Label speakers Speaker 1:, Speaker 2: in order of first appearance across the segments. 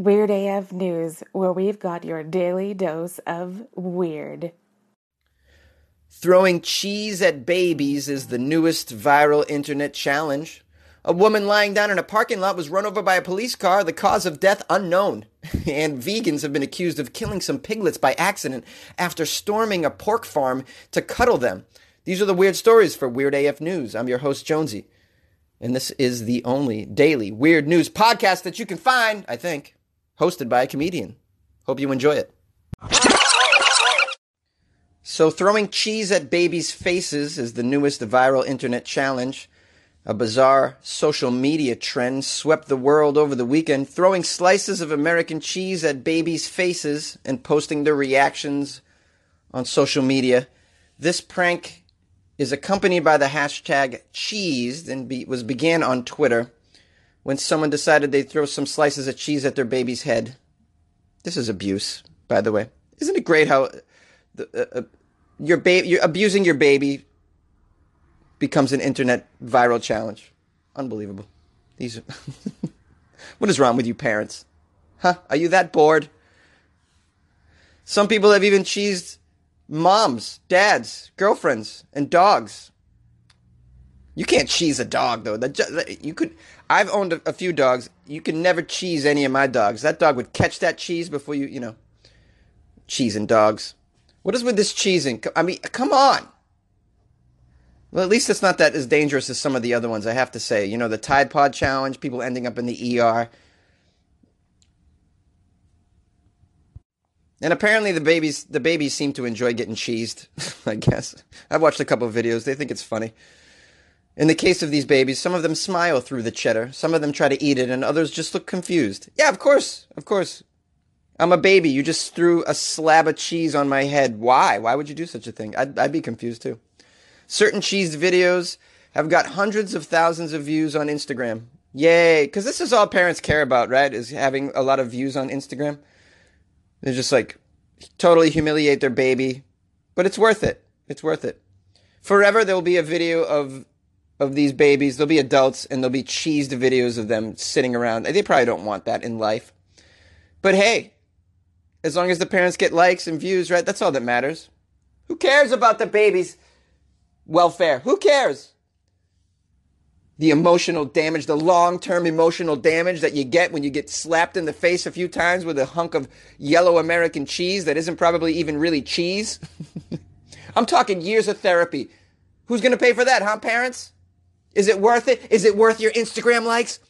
Speaker 1: Weird AF News, where we've got your daily dose of weird.
Speaker 2: Throwing cheese at babies is the newest viral internet challenge. A woman lying down in a parking lot was run over by a police car, the cause of death unknown. and vegans have been accused of killing some piglets by accident after storming a pork farm to cuddle them. These are the weird stories for Weird AF News. I'm your host, Jonesy. And this is the only daily weird news podcast that you can find, I think, hosted by a comedian. Hope you enjoy it. So, throwing cheese at babies' faces is the newest viral internet challenge. A bizarre social media trend swept the world over the weekend, throwing slices of American cheese at babies' faces and posting their reactions on social media. This prank is accompanied by the hashtag cheesed and be, was began on Twitter when someone decided they'd throw some slices of cheese at their baby's head. This is abuse, by the way. Isn't it great how the, uh, uh, your baby you're abusing your baby becomes an internet viral challenge? Unbelievable. These are What is wrong with you parents? Huh? Are you that bored? Some people have even cheesed moms, dads, girlfriends, and dogs. You can't cheese a dog though. That You could. I've owned a, a, few dogs. You can never cheese any of my dogs. That dog would catch that cheese before you, you know. Cheesing dogs. What is with this cheesing? I mean, come on. Well, at least it's not that as dangerous as some of the other ones. I have to say. You know, the Tide Pod challenge, people ending up in the ER. And apparently the babies the babies seem to enjoy getting cheesed, I guess. I've watched a couple of videos. They think it's funny. In the case of these babies, some of them smile through the cheddar, some of them try to eat it, and others just look confused. Yeah, of course, of course. I'm a baby. You just threw a slab of cheese on my head. Why? Why would you do such a thing? I'd, I'd be confused too. Certain cheese videos have got hundreds of thousands of views on Instagram. Yay! Because this is all parents care about, right? Is having a lot of views on Instagram. They just like totally humiliate their baby, but it's worth it. It's worth it. Forever there will be a video of of these babies. There'll be adults and there'll be cheesed videos of them sitting around. They probably don't want that in life. But hey, as long as the parents get likes and views, right? That's all that matters. Who cares about the baby's welfare? Who cares? the emotional damage, the long term emotional damage that you get when you get slapped in the face a few times with a hunk of yellow American cheese that isn't probably even really cheese. I'm talking years of therapy. Who's going to pay for that, huh, parents? Is it worth it? Is it worth your Instagram likes?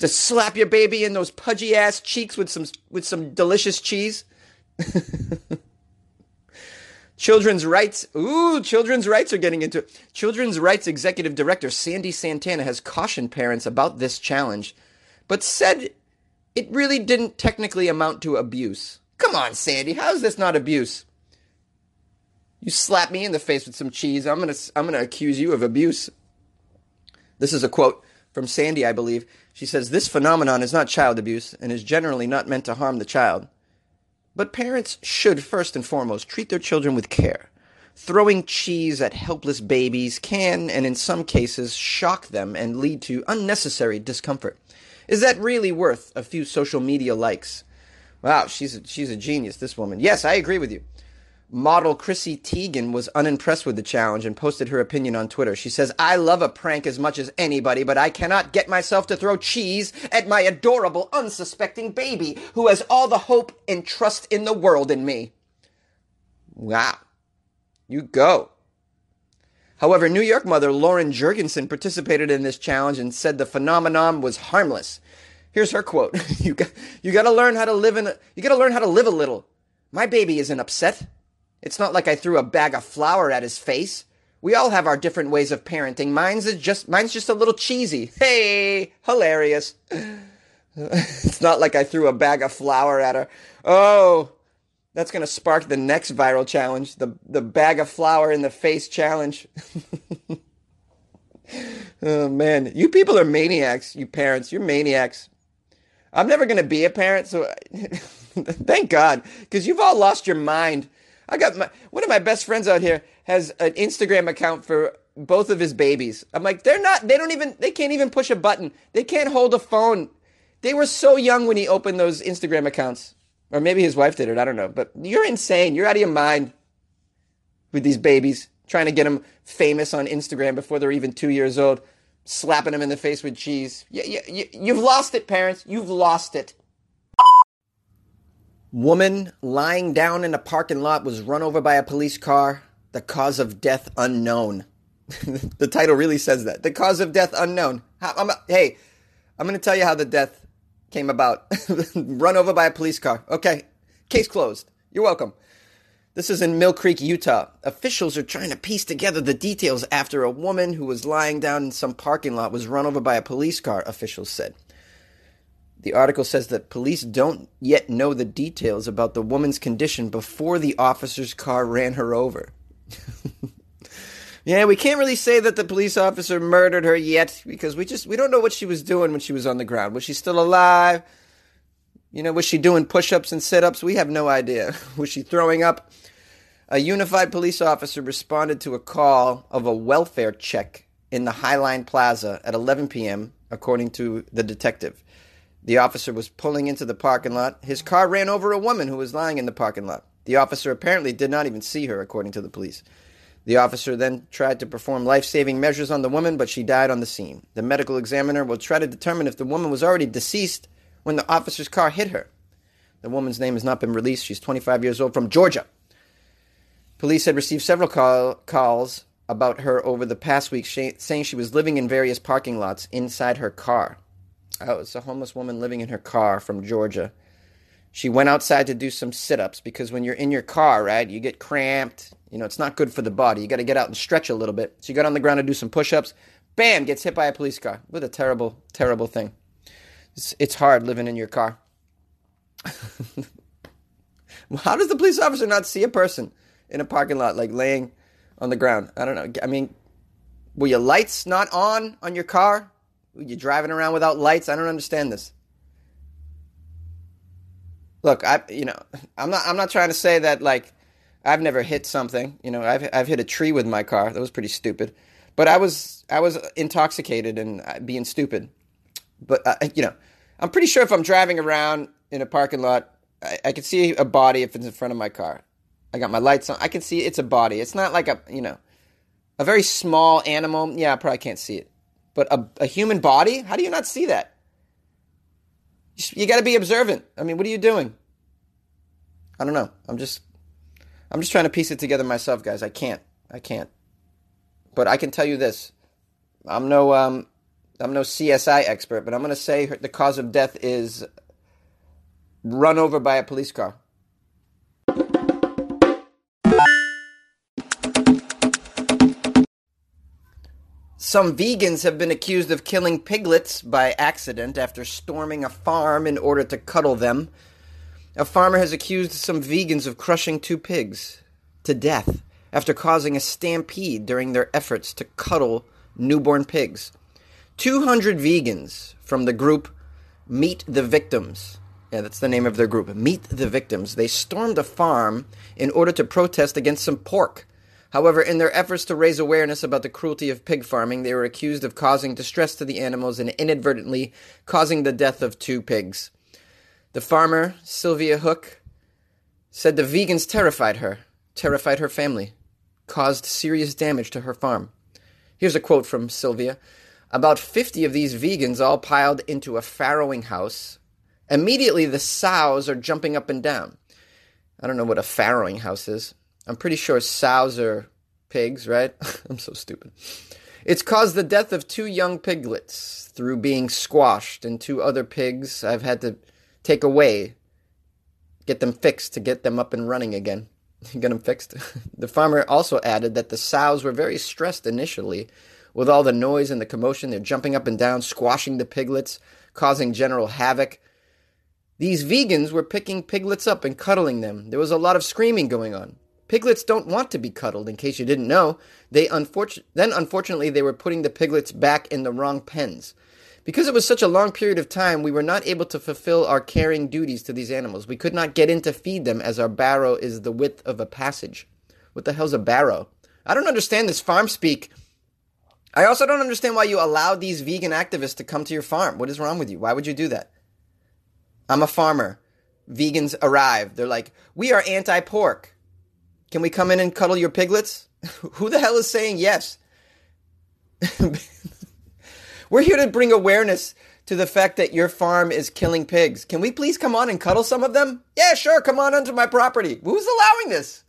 Speaker 2: To slap your baby in those pudgy ass cheeks with some with some delicious cheese? Children's rights, ooh, children's rights are getting into it. Children's rights executive director Sandy Santana has cautioned parents about this challenge, but said it really didn't technically amount to abuse. Come on, Sandy, how is this not abuse? You slap me in the face with some cheese, I'm gonna, I'm gonna accuse you of abuse. This is a quote from Sandy, I believe. She says, This phenomenon is not child abuse and is generally not meant to harm the child. But parents should first and foremost treat their children with care. Throwing cheese at helpless babies can, and in some cases, shock them and lead to unnecessary discomfort. Is that really worth a few social media likes? Wow, she's a, she's a genius, this woman. Yes, I agree with you. Model Chrissy Teigen was unimpressed with the challenge and posted her opinion on Twitter. She says, I love a prank as much as anybody, but I cannot get myself to throw cheese at my adorable, unsuspecting baby who has all the hope and trust in the world in me. Wow. You go. However, New York mother Lauren Jurgensen participated in this challenge and said the phenomenon was harmless. Here's her quote. you got, you to learn how to live in a, you got to learn how to live a little. My baby isn't upset. It's not like I threw a bag of flour at his face. We all have our different ways of parenting. Mine's just mine's just a little cheesy. Hey, hilarious. it's not like I threw a bag of flour at her. Oh, that's to spark the next viral challenge, the the bag of flour in the face challenge. oh man, you people are maniacs, you parents. You're maniacs. I'm never to be a parent, so thank God, cuz you've all lost your mind I got my one of my best friends out here has an Instagram account for both of his babies. I'm like, they're not. They don't even. They can't even push a button. They can't hold a phone. They were so young when he opened those Instagram accounts. Or maybe his wife did it. I don't know. But you're insane. You're out of your mind with these babies, trying to get them famous on Instagram before they're even two years old, slapping them in the face with cheese. You, you, you've lost it, parents. You've lost it. Woman lying down in a parking lot was run over by a police car. The cause of death unknown. the title really says that. The cause of death unknown. How, I'm, hey, I'm going to tell you how the death came about. run over by a police car. Okay, case closed. You're welcome. This is in Mill Creek, Utah. Officials are trying to piece together the details after a woman who was lying down in some parking lot was run over by a police car, officials said. The article says that police don't yet know the details about the woman's condition before the officer's car ran her over. yeah, we can't really say that the police officer murdered her yet because we just we don't know what she was doing when she was on the ground. Was she still alive? You know, was she doing push-ups and sit-ups? We have no idea. Was she throwing up? A unified police officer responded to a call of a welfare check in the Highline Plaza at 11 p.m., according to the detective. The officer was pulling into the parking lot. His car ran over a woman who was lying in the parking lot. The officer apparently did not even see her, according to the police. The officer then tried to perform life saving measures on the woman, but she died on the scene. The medical examiner will try to determine if the woman was already deceased when the officer's car hit her. The woman's name has not been released. She's 25 years old from Georgia. Police had received several call- calls about her over the past week, saying she was living in various parking lots inside her car. Oh, it's a homeless woman living in her car from Georgia. She went outside to do some sit ups because when you're in your car, right, you get cramped. You know, it's not good for the body. You got to get out and stretch a little bit. So she got on the ground to do some push ups. Bam, gets hit by a police car. What a terrible, terrible thing. It's, it's hard living in your car. How does the police officer not see a person in a parking lot, like laying on the ground? I don't know. I mean, were your lights not on on your car? You're driving around without lights. I don't understand this. Look, I you know, I'm not I'm not trying to say that like I've never hit something. You know, I've I've hit a tree with my car. That was pretty stupid. But I was I was intoxicated and uh, being stupid. But uh, you know, I'm pretty sure if I'm driving around in a parking lot, I, I can see a body if it's in front of my car. I got my lights on. I can see it's a body. It's not like a you know, a very small animal. Yeah, I probably can't see it. But a, a human body? How do you not see that? You, got to be observant. I mean, what are you doing? I don't know. I'm just I'm just trying to piece it together myself, guys. I can't. I can't. But I can tell you this. I'm no um I'm no CSI expert, but I'm going to say the cause of death is run over by a police car. Some vegans have been accused of killing piglets by accident after storming a farm in order to cuddle them. A farmer has accused some vegans of crushing two pigs to death after causing a stampede during their efforts to cuddle newborn pigs. 200 vegans from the group Meet the Victims. Yeah, that's the name of their group. Meet the Victims. They stormed a farm in order to protest against some pork However, in their efforts to raise awareness about the cruelty of pig farming, they were accused of causing distress to the animals and inadvertently causing the death of two pigs. The farmer, Sylvia Hook, said the vegans terrified her, terrified her family, caused serious damage to her farm. Here's a quote from Sylvia. About 50 of these vegans all piled into a farrowing house. Immediately, the sows are jumping up and down. I don't know what a farrowing house is. I'm pretty sure sows are pigs, right? I'm so stupid. It's caused the death of two young piglets through being squashed, and two other pigs I've had to take away, get them fixed to get them up and running again. get them fixed. the farmer also added that the sows were very stressed initially with all the noise and the commotion. They're jumping up and down, squashing the piglets, causing general havoc. These vegans were picking piglets up and cuddling them. There was a lot of screaming going on. Piglets don't want to be cuddled, in case you didn't know. They then unfortunately they were putting the piglets back in the wrong pens. Because it was such a long period of time, we were not able to fulfill our caring duties to these animals. We could not get in to feed them as our barrow is the width of a passage. What the hell's a barrow? I don't understand this farm speak. I also don't understand why you allowed these vegan activists to come to your farm. What is wrong with you? Why would you do that? I'm a farmer. Vegans arrive. They're like, we are anti pork. Can we come in and cuddle your piglets? Who the hell is saying yes? We're here to bring awareness to the fact that your farm is killing pigs. Can we please come on and cuddle some of them? Yeah, sure, come on onto my property. Who's allowing this?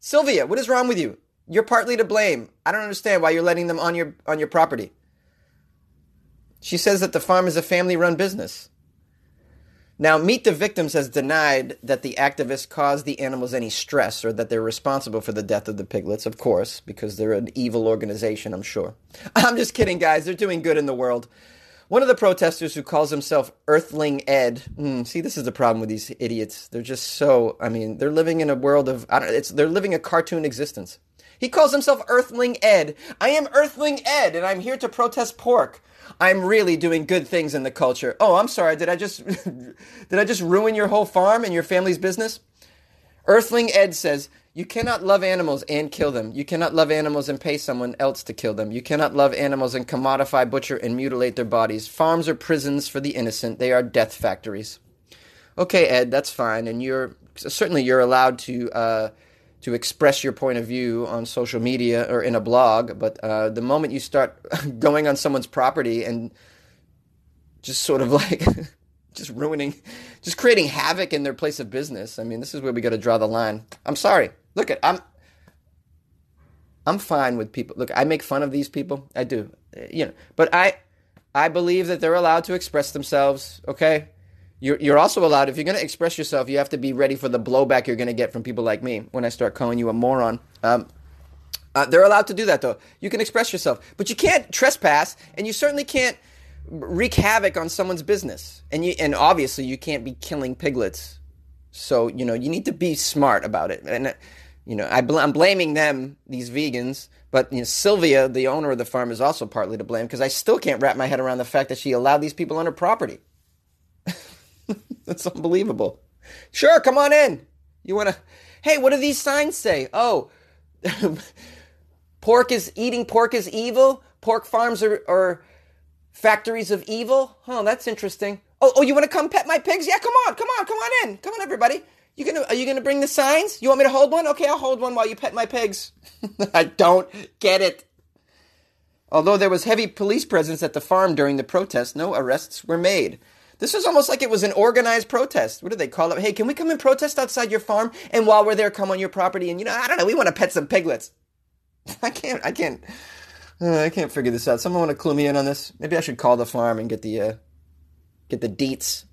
Speaker 2: Sylvia, what is wrong with you? You're partly to blame. I don't understand why you're letting them on your on your property. She says that the farm is a family-run business. Now, Meet the Victims has denied that the activists caused the animals any stress or that they're responsible for the death of the piglets, of course, because they're an evil organization, I'm sure. I'm just kidding, guys. They're doing good in the world. One of the protesters who calls himself Earthling Ed. Mm, see, this is the problem with these idiots. They're just so. I mean, they're living in a world of. I don't. It's they're living a cartoon existence. He calls himself Earthling Ed. I am Earthling Ed, and I'm here to protest pork. I'm really doing good things in the culture. Oh, I'm sorry. Did I just did I just ruin your whole farm and your family's business? Earthling Ed says, you cannot love animals and kill them. You cannot love animals and pay someone else to kill them. You cannot love animals and commodify, butcher, and mutilate their bodies. Farms are prisons for the innocent. They are death factories. Okay, Ed, that's fine, and you're certainly you're allowed to uh, to express your point of view on social media or in a blog. But uh, the moment you start going on someone's property and just sort of like just ruining, just creating havoc in their place of business. I mean, this is where we got to draw the line. I'm sorry. Look at I'm I'm fine with people. Look, I make fun of these people. I do. You know, but I I believe that they're allowed to express themselves, okay? You're, you're also allowed, if you're going to express yourself, you have to be ready for the blowback you're going to get from people like me when I start calling you a moron. Um, uh, they're allowed to do that, though. You can express yourself, but you can't trespass, and you certainly can't wreak havoc on someone's business. And you, and obviously, you can't be killing piglets. So you know, you need to be smart about it. And you know, I I'm blaming them, these vegans, but you know, Sylvia, the owner of the farm, is also partly to blame because I still can't wrap my head around the fact that she allowed these people on her property. That's unbelievable. Sure, come on in. You want to? Hey, what do these signs say? Oh, pork is eating pork is evil. Pork farms are, are factories of evil. Oh, that's interesting. Oh, oh, you want to come pet my pigs? Yeah, come on, come on, come on in. Come on, everybody. You gonna are you gonna bring the signs? You want me to hold one? Okay, I'll hold one while you pet my pigs. I don't get it. Although there was heavy police presence at the farm during the protest, no arrests were made. This was almost like it was an organized protest. What do they call it? Hey, can we come and protest outside your farm? And while we're there, come on your property and you know, I don't know, we want to pet some piglets. I can't, I can't, uh, I can't figure this out. Someone want to clue me in on this? Maybe I should call the farm and get the, uh, get the deets.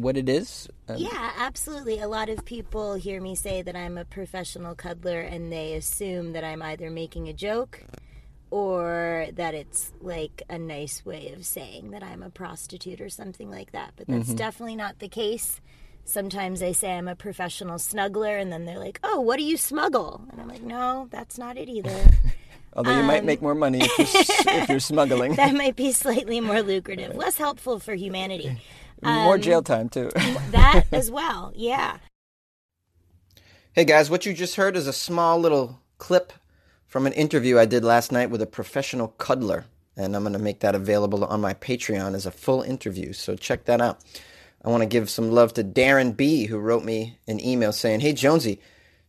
Speaker 2: What it is?
Speaker 3: Um, yeah, absolutely. A lot of people hear me say that I'm a professional cuddler and they assume that I'm either making a joke or that it's like a nice way of saying that I'm a prostitute or something like that. But that's mm-hmm. definitely not the case. Sometimes they say I'm a professional snuggler, and then they're like, "Oh, what do you smuggle?" And I'm like, "No, that's not it either."
Speaker 2: Although you might make more money if you're, if you're smuggling.
Speaker 3: that might be slightly more lucrative, less helpful for humanity.
Speaker 2: More um, jail time too.
Speaker 3: that as well, yeah.
Speaker 2: Hey guys, what you just heard is a small little clip from an interview I did last night with a professional cuddler. And I'm going to make that available on my Patreon as a full interview. So check that out. I want to give some love to Darren B, who wrote me an email saying, Hey, Jonesy,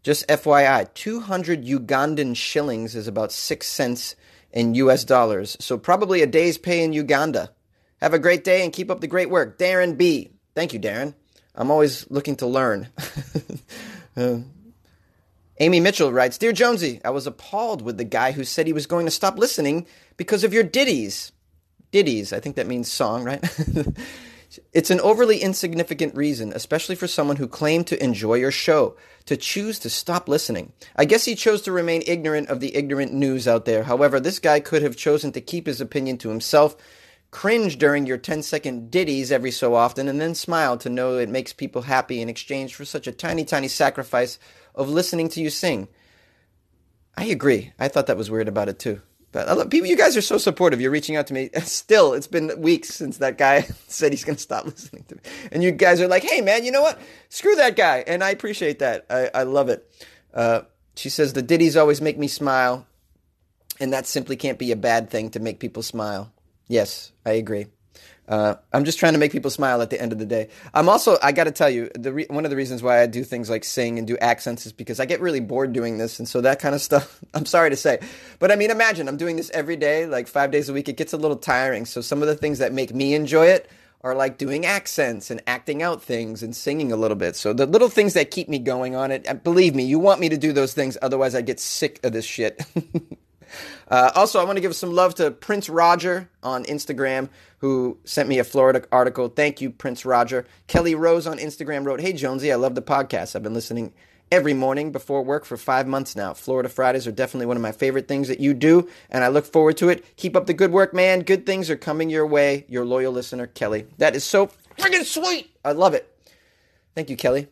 Speaker 2: just FYI, 200 Ugandan shillings is about 6 cents in US dollars. So probably a day's pay in Uganda. Have a great day and keep up the great work. Darren B. Thank you, Darren. I'm always looking to learn. uh, Amy Mitchell writes Dear Jonesy, I was appalled with the guy who said he was going to stop listening because of your ditties. Ditties, I think that means song, right? it's an overly insignificant reason, especially for someone who claimed to enjoy your show, to choose to stop listening. I guess he chose to remain ignorant of the ignorant news out there. However, this guy could have chosen to keep his opinion to himself, cringe during your 10 second ditties every so often, and then smile to know it makes people happy in exchange for such a tiny, tiny sacrifice of listening to you sing. I agree. I thought that was weird about it too. But I love, people, you guys are so supportive. You're reaching out to me. Still, it's been weeks since that guy said he's going to stop listening to me. And you guys are like, hey, man, you know what? Screw that guy. And I appreciate that. I, I love it. Uh, she says, the ditties always make me smile. And that simply can't be a bad thing to make people smile. Yes, I agree. Uh, I'm just trying to make people smile at the end of the day. I'm also, I got to tell you, the re- one of the reasons why I do things like sing and do accents is because I get really bored doing this. And so that kind of stuff, I'm sorry to say. But I mean, imagine I'm doing this every day, like five days a week. It gets a little tiring. So some of the things that make me enjoy it are like doing accents and acting out things and singing a little bit. So the little things that keep me going on it, believe me, you want me to do those things. Otherwise, I get sick of this shit. Uh, also, I want to give some love to Prince Roger on Instagram, who sent me a Florida article. Thank you, Prince Roger. Kelly Rose on Instagram wrote, Hey, Jonesy, I love the podcast. I've been listening every morning before work for five months now. Florida Fridays are definitely one of my favorite things that you do, and I look forward to it. Keep up the good work, man. Good things are coming your way. Your loyal listener, Kelly. That is so friggin' sweet. I love it. Thank you, Kelly.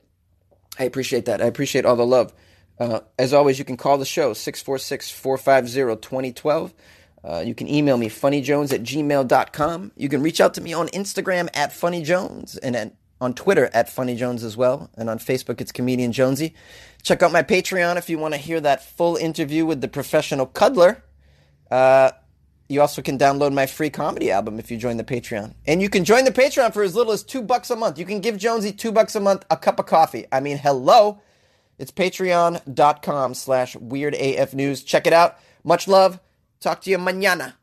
Speaker 2: I appreciate that. I appreciate all the love. Uh, as always, you can call the show 646 450 2012. Uh, you can email me funnyjones at gmail.com. You can reach out to me on Instagram at funnyjones and at, on Twitter at funnyjones as well. And on Facebook, it's comedian Jonesy. Check out my Patreon if you want to hear that full interview with the professional cuddler. Uh, you also can download my free comedy album if you join the Patreon. And you can join the Patreon for as little as two bucks a month. You can give Jonesy two bucks a month, a cup of coffee. I mean, hello. It's patreon.com slash weirdafnews. Check it out. Much love. Talk to you mañana.